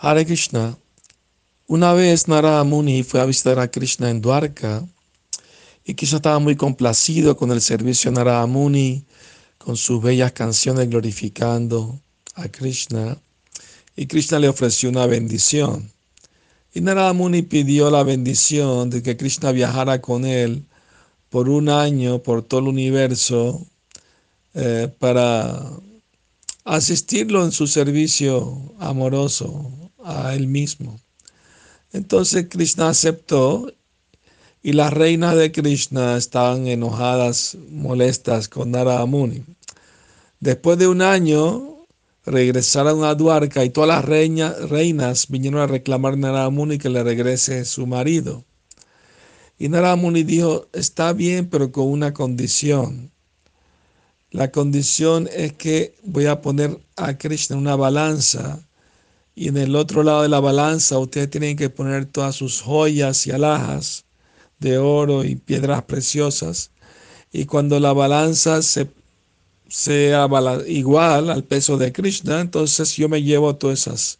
Hare Krishna. Una vez Narada Muni fue a visitar a Krishna en Dwarka y Krishna estaba muy complacido con el servicio de Narada Muni, con sus bellas canciones glorificando a Krishna. Y Krishna le ofreció una bendición. Y Narada Muni pidió la bendición de que Krishna viajara con él por un año por todo el universo eh, para asistirlo en su servicio amoroso a él mismo. Entonces Krishna aceptó y las reinas de Krishna estaban enojadas, molestas con Narada Muni. Después de un año regresaron a Dwarka y todas las reinas vinieron a reclamar a Narada Muni que le regrese su marido. Y Narada Muni dijo, está bien, pero con una condición. La condición es que voy a poner a Krishna una balanza y en el otro lado de la balanza ustedes tienen que poner todas sus joyas y alhajas de oro y piedras preciosas. Y cuando la balanza se, sea igual al peso de Krishna, entonces yo me llevo todas esas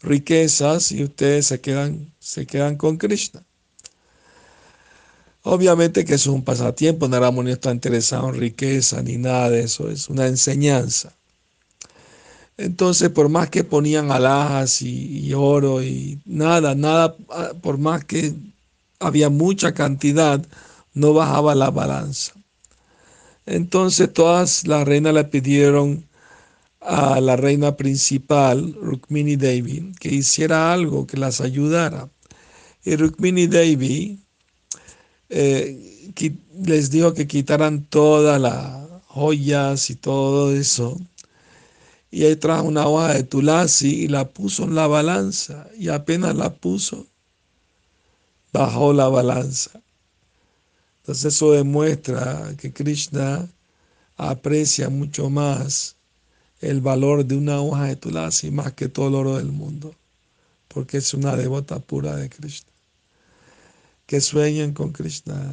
riquezas y ustedes se quedan, se quedan con Krishna. Obviamente que eso es un pasatiempo, Naramuni no está interesado en riqueza ni nada de eso, es una enseñanza. Entonces, por más que ponían alhajas y, oro y nada, nada, ah, por más que había mucha cantidad, no bajaba la balanza. Entonces todas las reinas le pidieron a la reina principal, Rukmini Devi, que hiciera algo, que las ayudara. Y Rukmini Devi eh, les dijo que quitaran todas las joyas y todo eso y ahí trajo una hoja de tulasi y la puso en la balanza y apenas la puso, bajó la balanza. Entonces eso demuestra que Krishna aprecia mucho más el valor de una hoja de tulasi más que todo el oro del mundo, porque es una devota pura de Krishna. Que sueñen con Krishna.